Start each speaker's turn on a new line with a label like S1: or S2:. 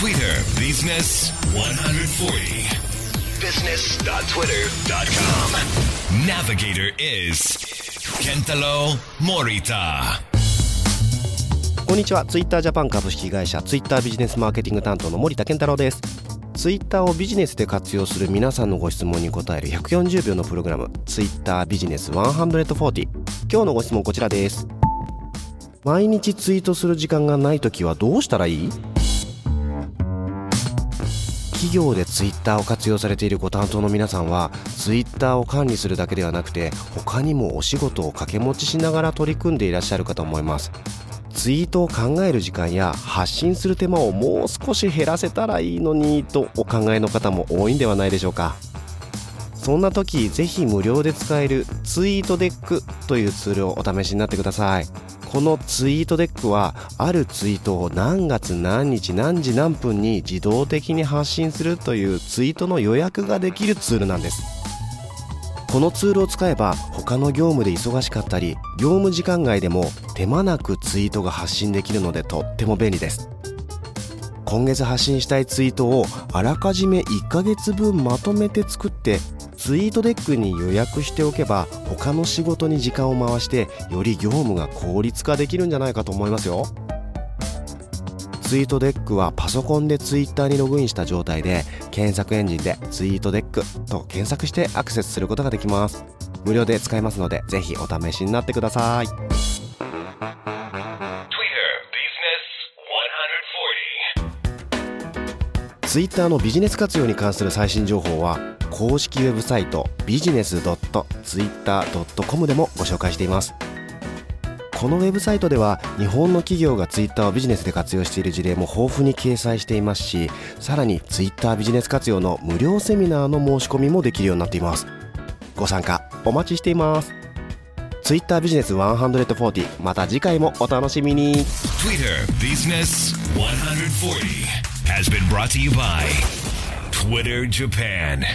S1: Twitter Business 140 business.twitter.com Navigator is Kentaro Morita.
S2: こんにちは。ツイッタージャパン株式会社ツイッタービジネスマーケティング担当の森田健太郎です。ツイッターをビジネスで活用する皆さんのご質問に答える140秒のプログラム。ツイッタービジネス140今日のご質問こちらです。毎日ツイートする時間がない時はどうしたらいい？企業でツイッターを活用されているご担当の皆さんはツイッターを管理するだけではなくて他にもお仕事を掛け持ちしながら取り組んでいらっしゃるかと思います。ツイートを考える時間や発信する手間をもう少し減らせたらいいのにとお考えの方も多いんではないでしょうか。そんな時ぜひ無料で使えるツイートデックというツールをお試しになってください。このツイートデックはあるツイートを何月何日何時何分に自動的に発信するというツイートの予約ができるツールなんです。このツールを使えば他の業務で忙しかったり業務時間外でも手間なくツイートが発信できるのでとっても便利です。今月発信したいツイートをあらかじめ1ヶ月分まとめて作ってツイートデックに予約しておけば他の仕事に時間を回してより業務が効率化できるんじゃないかと思いますよ。ツイートデックはパソコンでツイッターにログインした状態で検索エンジンでツイートデックと検索してアクセスすることができます。無料で使えますのでぜひお試しになってください。ツイッターのビジネス活用に関する最新情報は公式ウェブサイトビジネス .twitter.com でもご紹介しています。このウェブサイトでは日本の企業がツイッターをビジネスで活用している事例も豊富に掲載していますしさらにツイッタービジネス活用の無料セミナーの申し込みもできるようになっています。ご参加お待ちしています。ツイッタービジネス140また次回もお楽しみに。
S1: Twitter Business 140 has been brought to you by Twitter Japan